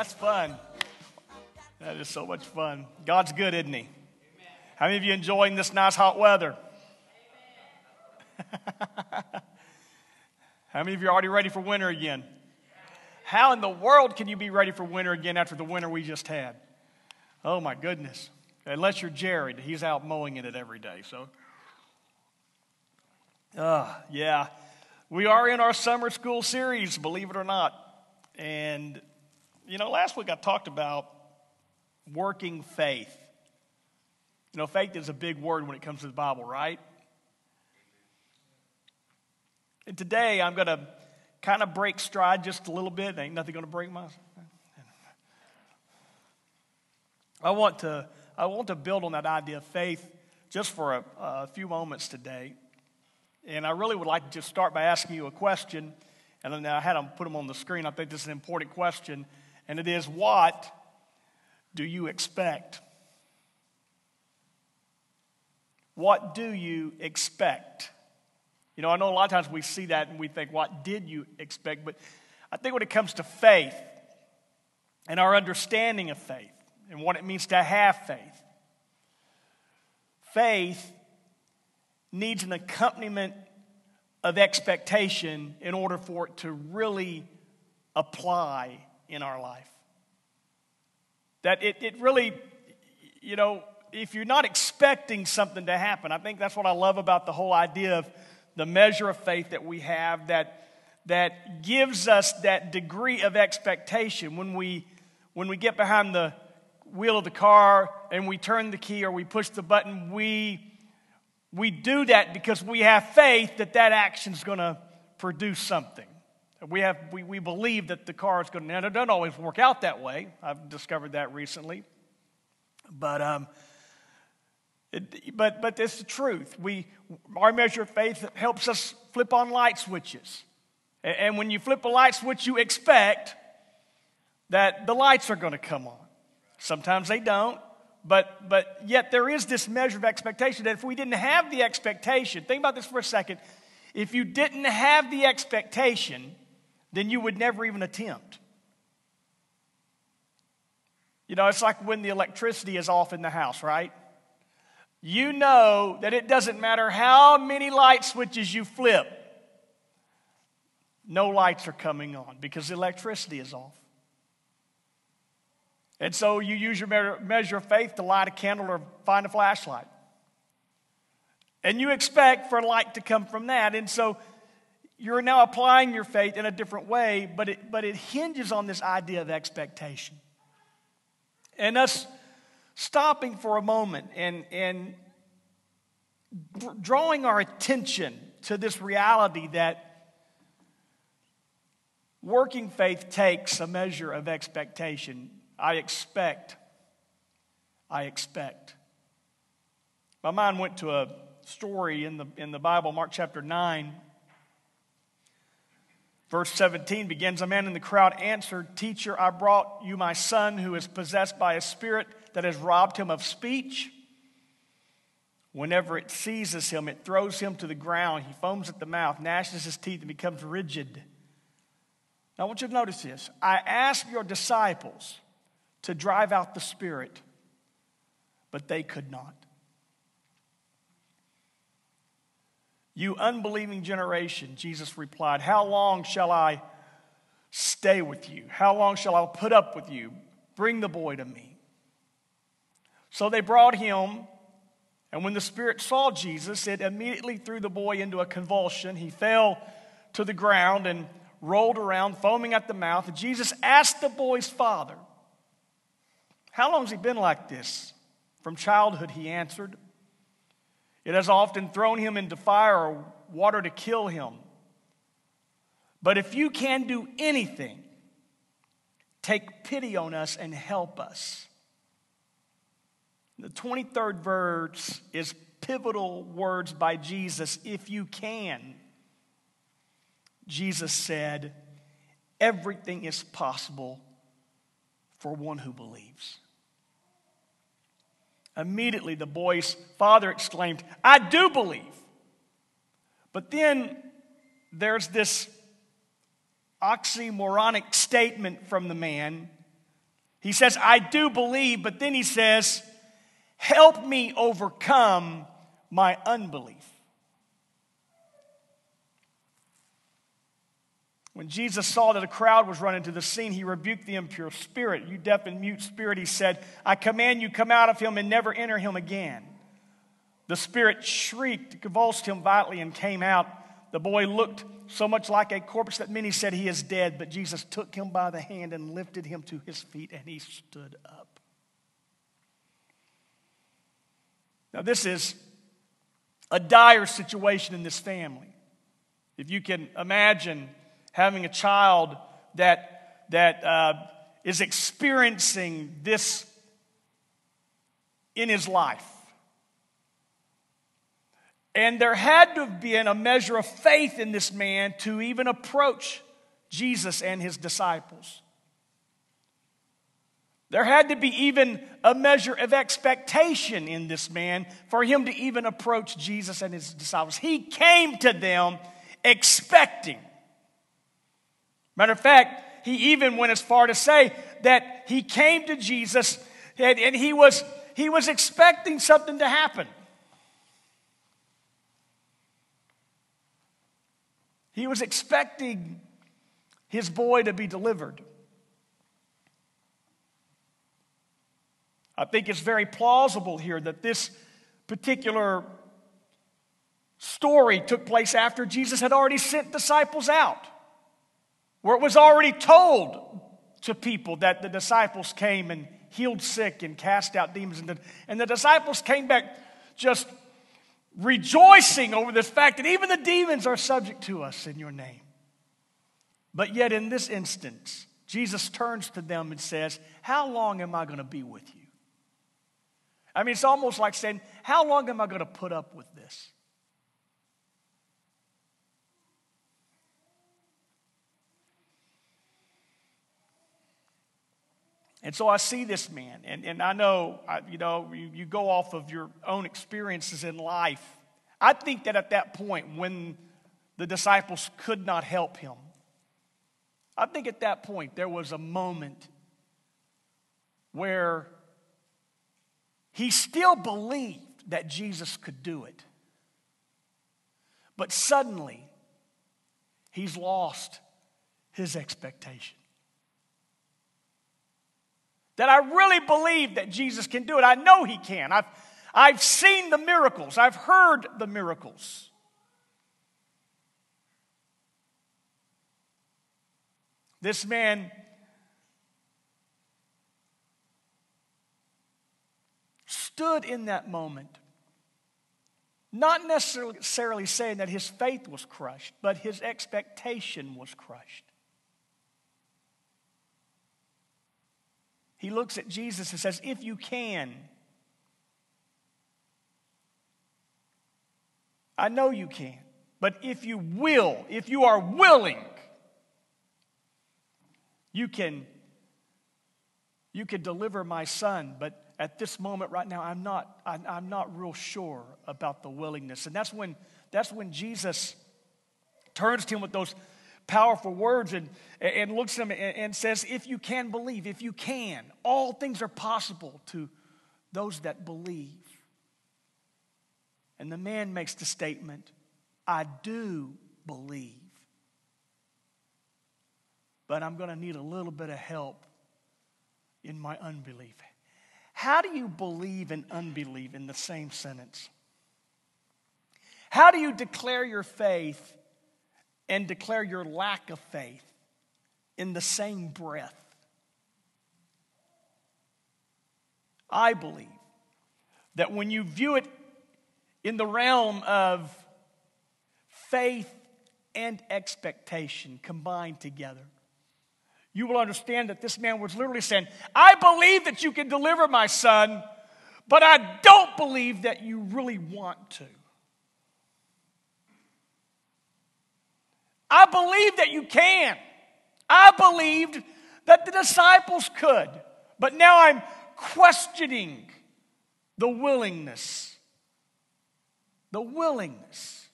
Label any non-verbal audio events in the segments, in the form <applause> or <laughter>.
that's fun. That is so much fun. God's good, isn't He? How many of you enjoying this nice hot weather? <laughs> How many of you are already ready for winter again? How in the world can you be ready for winter again after the winter we just had? Oh my goodness. Unless you're Jared, he's out mowing in it every day. So, uh, yeah. We are in our summer school series, believe it or not. And, you know, last week I talked about working faith. You know, faith is a big word when it comes to the Bible, right? And today I'm going to kind of break stride just a little bit. Ain't nothing going to break my. I want to I want to build on that idea of faith just for a, a few moments today. And I really would like to just start by asking you a question. And then I had them put them on the screen. I think this is an important question. And it is what do you expect? What do you expect? You know, I know a lot of times we see that and we think, what did you expect? But I think when it comes to faith and our understanding of faith, and what it means to have faith. Faith needs an accompaniment of expectation in order for it to really apply in our life. That it, it really, you know, if you're not expecting something to happen, I think that's what I love about the whole idea of the measure of faith that we have that, that gives us that degree of expectation when we, when we get behind the wheel of the car and we turn the key or we push the button, we, we do that because we have faith that that action is going to produce something. We, have, we, we believe that the car is going to, now it doesn't always work out that way. I've discovered that recently. But, um, it, but, but it's the truth. We, our measure of faith helps us flip on light switches. And, and when you flip a light switch, you expect that the lights are going to come on. Sometimes they don't. But, but yet there is this measure of expectation that if we didn't have the expectation, think about this for a second. If you didn't have the expectation, then you would never even attempt. You know, it's like when the electricity is off in the house, right? You know that it doesn't matter how many light switches you flip, no lights are coming on because the electricity is off. And so you use your measure of faith to light a candle or find a flashlight. And you expect for light to come from that. And so you're now applying your faith in a different way, but it, but it hinges on this idea of expectation. And us stopping for a moment and, and drawing our attention to this reality that working faith takes a measure of expectation I expect. I expect. My mind went to a story in the, in the Bible, Mark chapter 9. Verse 17 begins A man in the crowd answered, Teacher, I brought you my son who is possessed by a spirit that has robbed him of speech. Whenever it seizes him, it throws him to the ground. He foams at the mouth, gnashes his teeth, and becomes rigid. Now, I want you to notice this. I asked your disciples, to drive out the spirit, but they could not. You unbelieving generation, Jesus replied, How long shall I stay with you? How long shall I put up with you? Bring the boy to me. So they brought him, and when the spirit saw Jesus, it immediately threw the boy into a convulsion. He fell to the ground and rolled around, foaming at the mouth. And Jesus asked the boy's father, how long has he been like this? From childhood, he answered. It has often thrown him into fire or water to kill him. But if you can do anything, take pity on us and help us. The 23rd verse is pivotal words by Jesus. If you can, Jesus said, everything is possible for one who believes. Immediately, the boy's father exclaimed, I do believe. But then there's this oxymoronic statement from the man He says, I do believe, but then he says, Help me overcome my unbelief. When Jesus saw that a crowd was running to the scene, he rebuked the impure spirit. You deaf and mute spirit, he said, I command you, come out of him and never enter him again. The spirit shrieked, convulsed him violently, and came out. The boy looked so much like a corpse that many said he is dead, but Jesus took him by the hand and lifted him to his feet, and he stood up. Now, this is a dire situation in this family. If you can imagine having a child that, that uh, is experiencing this in his life. And there had to have been a measure of faith in this man to even approach Jesus and his disciples. There had to be even a measure of expectation in this man for him to even approach Jesus and his disciples. He came to them expecting. Matter of fact, he even went as far to say that he came to Jesus and, and he, was, he was expecting something to happen. He was expecting his boy to be delivered. I think it's very plausible here that this particular story took place after Jesus had already sent disciples out, where it was already told to people that the disciples came and healed sick and cast out demons. And the, and the disciples came back just rejoicing over this fact that even the demons are subject to us in your name. But yet, in this instance, Jesus turns to them and says, How long am I going to be with you? I mean, it's almost like saying, How long am I going to put up with this? And so I see this man, and, and I know, I, you know, you, you go off of your own experiences in life. I think that at that point, when the disciples could not help him, I think at that point there was a moment where he still believed that Jesus could do it. But suddenly, he's lost his expectation that I really believe that Jesus can do it. I know He can. I've, I've seen the miracles, I've heard the miracles. This man stood in that moment, not necessarily saying that his faith was crushed, but his expectation was crushed. He looks at Jesus and says, If you can, I know you can, but if you will, if you are willing, you can you can deliver my son. But at this moment right now i'm not i'm not real sure about the willingness. And that's when that's when jesus turns to him with those powerful words and, and looks at him and, and says, If you can believe, if you can, all things are possible to those that believe. And the man makes the statement, I do believe, but I'm going to need a little bit of help in my unbelief. How do you believe and unbelieve in the same sentence? How do you declare your faith and declare your lack of faith in the same breath. I believe that when you view it in the realm of faith and expectation combined together, you will understand that this man was literally saying, I believe that you can deliver my son, but I don't believe that you really want to. I believe that you can. I believed that the disciples could. But now I'm questioning the willingness. The willingness.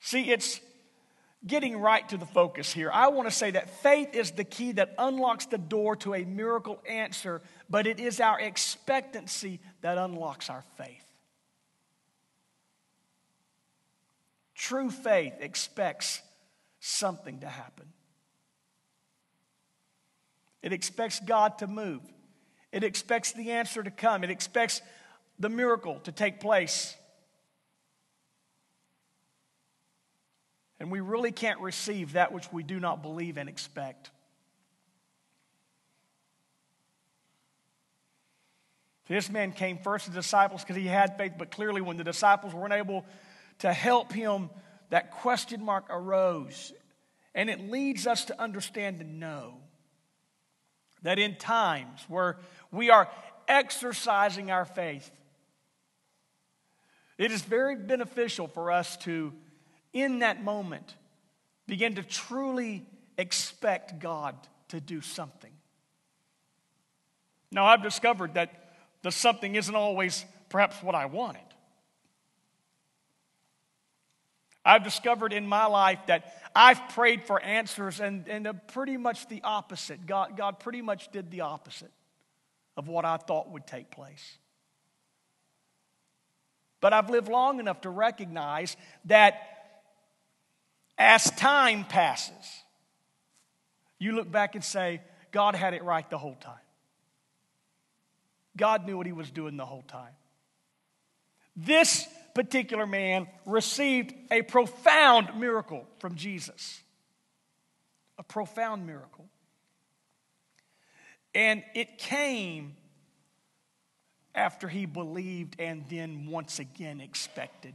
See, it's getting right to the focus here, I want to say that faith is the key that unlocks the door to a miracle answer, but it is our expectancy that unlocks our faith. True faith expects something to happen. It expects God to move. It expects the answer to come. It expects the miracle to take place. And we really can't receive that which we do not believe and expect. This man came first to the disciples because he had faith, but clearly, when the disciples weren't able to help him, that question mark arose. And it leads us to understand and know that in times where we are exercising our faith, it is very beneficial for us to, in that moment, begin to truly expect God to do something. Now, I've discovered that the something isn't always perhaps what I wanted. I've discovered in my life that I've prayed for answers and, and pretty much the opposite. God, God pretty much did the opposite of what I thought would take place. But I've lived long enough to recognize that as time passes, you look back and say, God had it right the whole time. God knew what he was doing the whole time. This particular man received a profound miracle from Jesus. A profound miracle. And it came after he believed and then once again expected.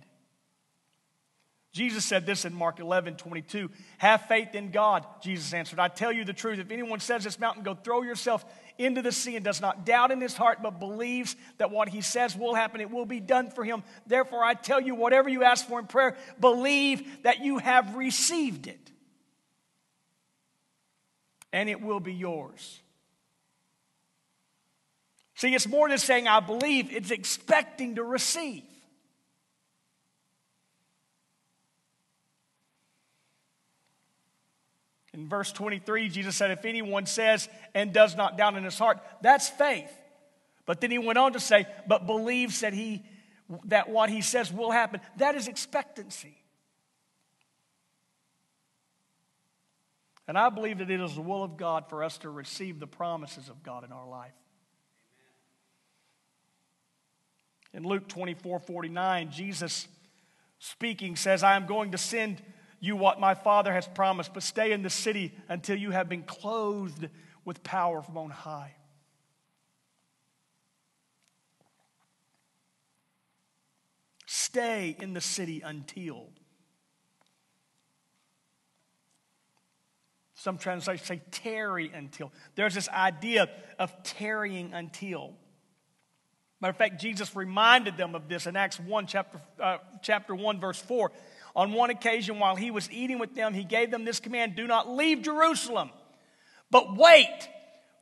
Jesus said this in Mark 11, 22. Have faith in God, Jesus answered. I tell you the truth. If anyone says this mountain, go throw yourself into the sea and does not doubt in his heart, but believes that what he says will happen, it will be done for him. Therefore, I tell you, whatever you ask for in prayer, believe that you have received it, and it will be yours. See, it's more than saying, I believe, it's expecting to receive. In verse 23, Jesus said, If anyone says and does not doubt in his heart, that's faith. But then he went on to say, But believes that, he, that what he says will happen. That is expectancy. And I believe that it is the will of God for us to receive the promises of God in our life. In Luke 24 49, Jesus speaking says, I am going to send you what my Father has promised, but stay in the city until you have been clothed with power from on high. Stay in the city until. Some translations say tarry until. There's this idea of tarrying until. Matter of fact, Jesus reminded them of this in Acts 1, chapter, uh, chapter 1, verse 4. On one occasion, while he was eating with them, he gave them this command Do not leave Jerusalem, but wait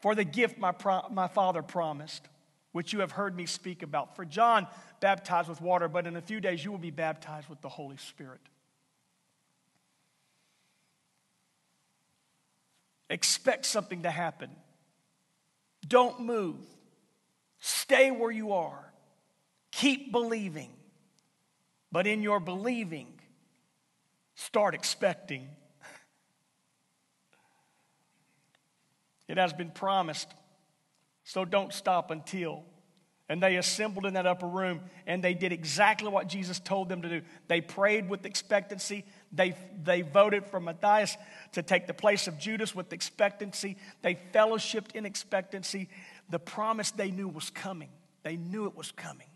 for the gift my, pro- my father promised, which you have heard me speak about. For John baptized with water, but in a few days you will be baptized with the Holy Spirit. Expect something to happen. Don't move. Stay where you are. Keep believing. But in your believing, Start expecting. It has been promised, so don't stop until. And they assembled in that upper room and they did exactly what Jesus told them to do. They prayed with expectancy. They, they voted for Matthias to take the place of Judas with expectancy. They fellowshipped in expectancy. The promise they knew was coming. They knew it was coming.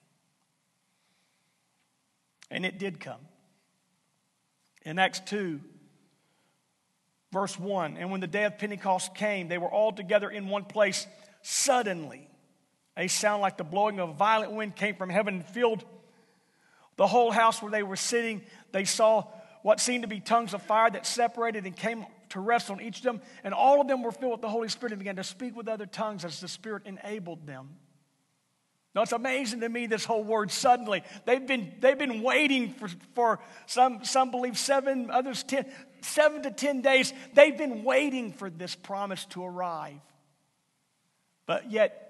And it did come. In Acts 2, verse 1, and when the day of Pentecost came, they were all together in one place. Suddenly, a sound like the blowing of a violent wind came from heaven and filled the whole house where they were sitting. They saw what seemed to be tongues of fire that separated and came to rest on each of them. And all of them were filled with the Holy Spirit and began to speak with other tongues as the Spirit enabled them. Now, it's amazing to me, this whole word suddenly. They've been, they've been waiting for, for some, some believe seven, others ten, seven to 10 days, they've been waiting for this promise to arrive. But yet,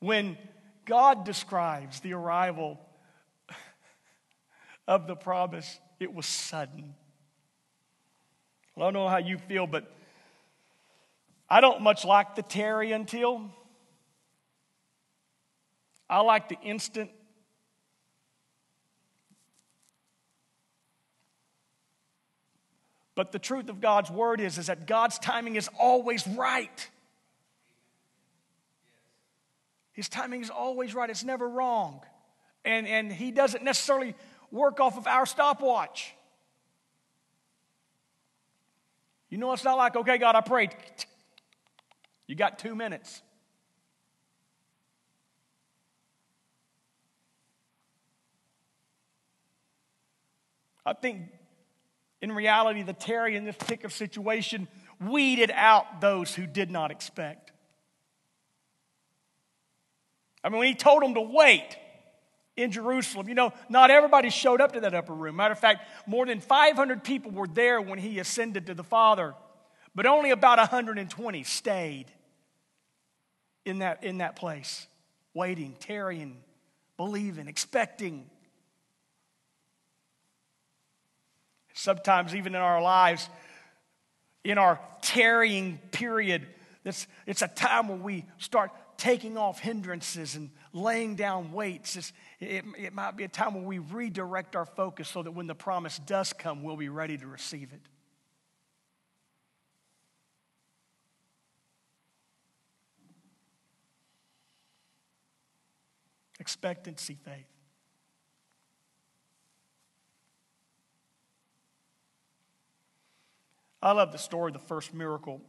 when God describes the arrival of the promise, it was sudden. I don't know how you feel, but I don't much like the tarry until. I like the instant. But the truth of God's word is, is that God's timing is always right. His timing is always right. It's never wrong. And, and he doesn't necessarily work off of our stopwatch. You know, it's not like, okay, God, I prayed. You got two minutes. I think in reality, the tarry in this particular situation weeded out those who did not expect. I mean, when he told them to wait, in Jerusalem. You know, not everybody showed up to that upper room. Matter of fact, more than 500 people were there when he ascended to the Father, but only about 120 stayed in that, in that place, waiting, tarrying, believing, expecting. Sometimes, even in our lives, in our tarrying period, it's, it's a time when we start taking off hindrances and laying down weights. It's, it, it might be a time where we redirect our focus so that when the promise does come, we'll be ready to receive it. Expectancy faith. I love the story of the first miracle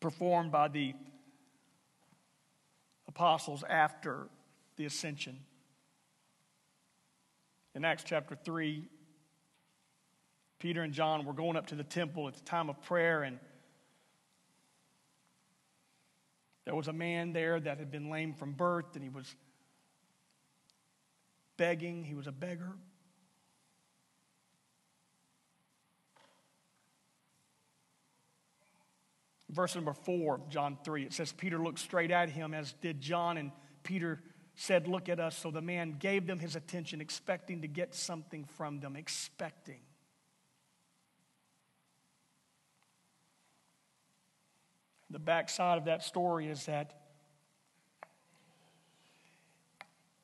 performed by the apostles after the ascension. In Acts chapter 3, Peter and John were going up to the temple at the time of prayer, and there was a man there that had been lame from birth, and he was begging. He was a beggar. Verse number four of John 3, it says, Peter looked straight at him, as did John, and Peter said, Look at us. So the man gave them his attention, expecting to get something from them, expecting. The backside of that story is that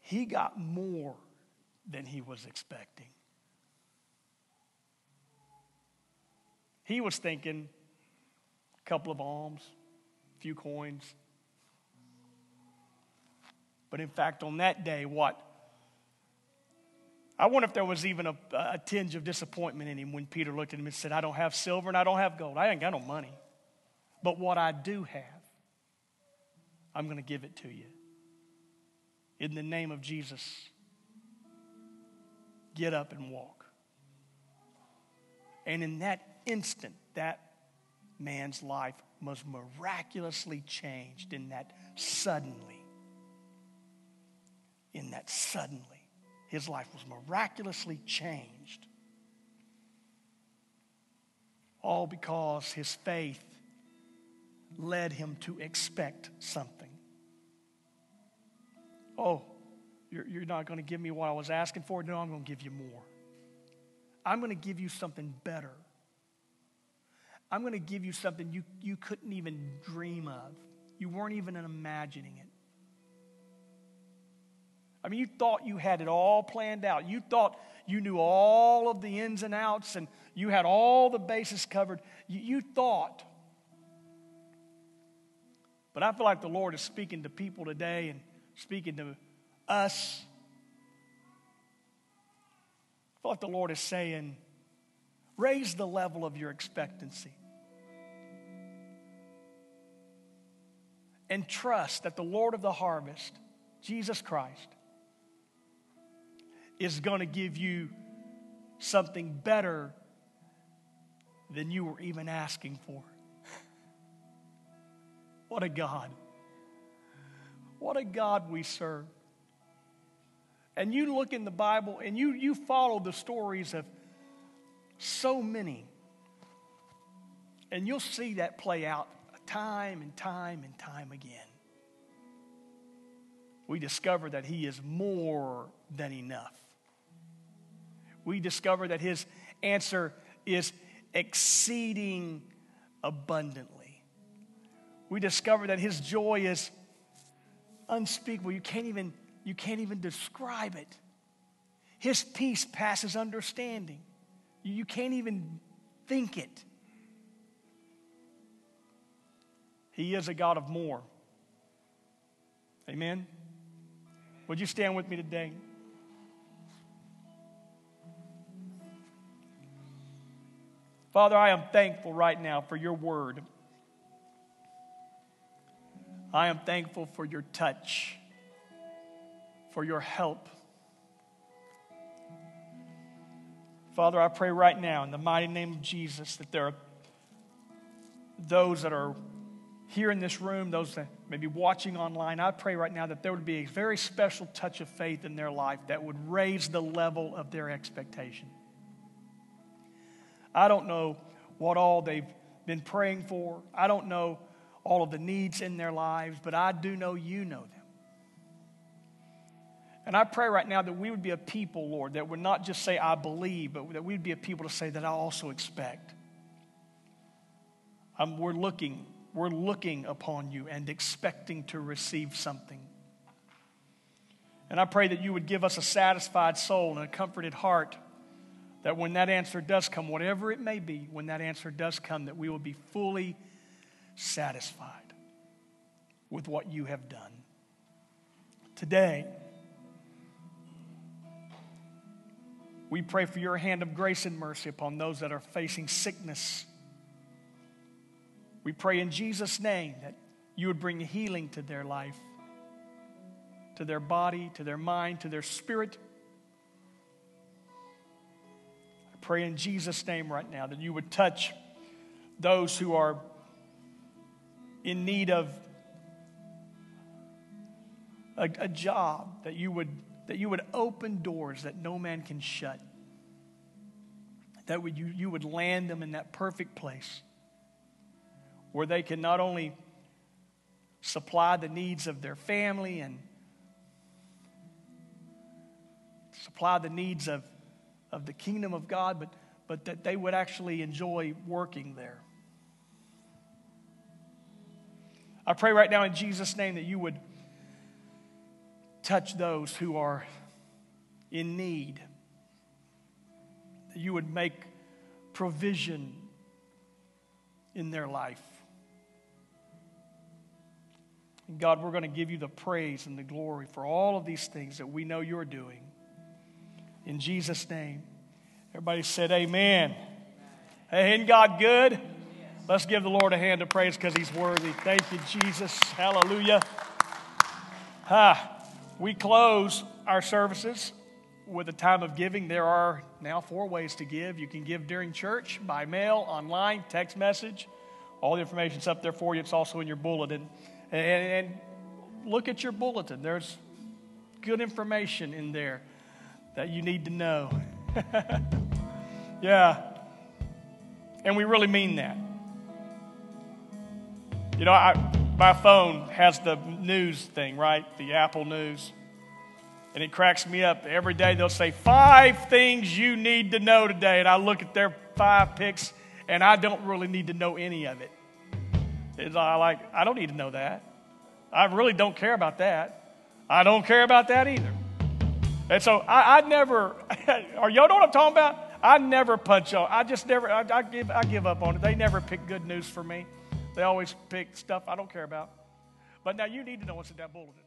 he got more than he was expecting. He was thinking a couple of alms, a few coins, but in fact, on that day, what? I wonder if there was even a, a tinge of disappointment in him when Peter looked at him and said, I don't have silver and I don't have gold. I ain't got no money. But what I do have, I'm going to give it to you. In the name of Jesus, get up and walk. And in that instant, that man's life was miraculously changed in that suddenly in that suddenly his life was miraculously changed. All because his faith led him to expect something. Oh, you're, you're not going to give me what I was asking for? No, I'm going to give you more. I'm going to give you something better. I'm going to give you something you, you couldn't even dream of. You weren't even imagining it. I mean, you thought you had it all planned out. You thought you knew all of the ins and outs and you had all the bases covered. You, you thought. But I feel like the Lord is speaking to people today and speaking to us. I feel like the Lord is saying, raise the level of your expectancy. And trust that the Lord of the harvest, Jesus Christ, is going to give you something better than you were even asking for. What a God. What a God we serve. And you look in the Bible and you, you follow the stories of so many And you'll see that play out time and time and time again. We discover that He is more than enough. We discover that His answer is exceeding abundantly. We discover that His joy is unspeakable. You can't even, you can't even describe it. His peace passes understanding. You can't even think it. He is a God of more. Amen. Would you stand with me today? Father, I am thankful right now for your word. I am thankful for your touch, for your help. Father, I pray right now in the mighty name of Jesus that there are those that are here in this room, those that may be watching online, I pray right now that there would be a very special touch of faith in their life that would raise the level of their expectation. I don't know what all they've been praying for. I don't know all of the needs in their lives, but I do know you know them. And I pray right now that we would be a people, Lord, that would not just say, I believe, but that we'd be a people to say that I also expect. We're looking, we're looking upon you and expecting to receive something. And I pray that you would give us a satisfied soul and a comforted heart that when that answer does come, whatever it may be, when that answer does come, that we will be fully satisfied with what you have done. Today, we pray for your hand of grace and mercy upon those that are facing sickness. We pray in Jesus' name that you would bring healing to their life, to their body, to their mind, to their spirit. I pray in Jesus' name right now that you would touch those who are in need of a, a job, that you, would, that you would open doors that no man can shut, that would, you, you would land them in that perfect place where they can not only supply the needs of their family and supply the needs of, of the kingdom of God, but, but that they would actually enjoy working there. I pray right now in Jesus' name that you would touch those who are in need, that you would make provision in their life. And God, we're going to give you the praise and the glory for all of these things that we know you're doing. In Jesus' name. Everybody said, Amen. Hey, isn't God good? Let's give the Lord a hand of praise because he's worthy. Thank you, Jesus. Hallelujah. Ah, we close our services with a time of giving. There are now four ways to give. You can give during church, by mail, online, text message. All the information's up there for you. It's also in your bulletin. And, and look at your bulletin. There's good information in there that you need to know. <laughs> yeah. And we really mean that. You know, I, my phone has the news thing, right? The Apple News. And it cracks me up. Every day they'll say, Five things you need to know today. And I look at their five picks, and I don't really need to know any of it. It's like, I don't need to know that. I really don't care about that. I don't care about that either. And so I, I never, <laughs> are y'all know what I'm talking about? I never punch on. I just never, I, I, give, I give up on it. They never pick good news for me. They always pick stuff I don't care about. But now you need to know what's in that bulletin.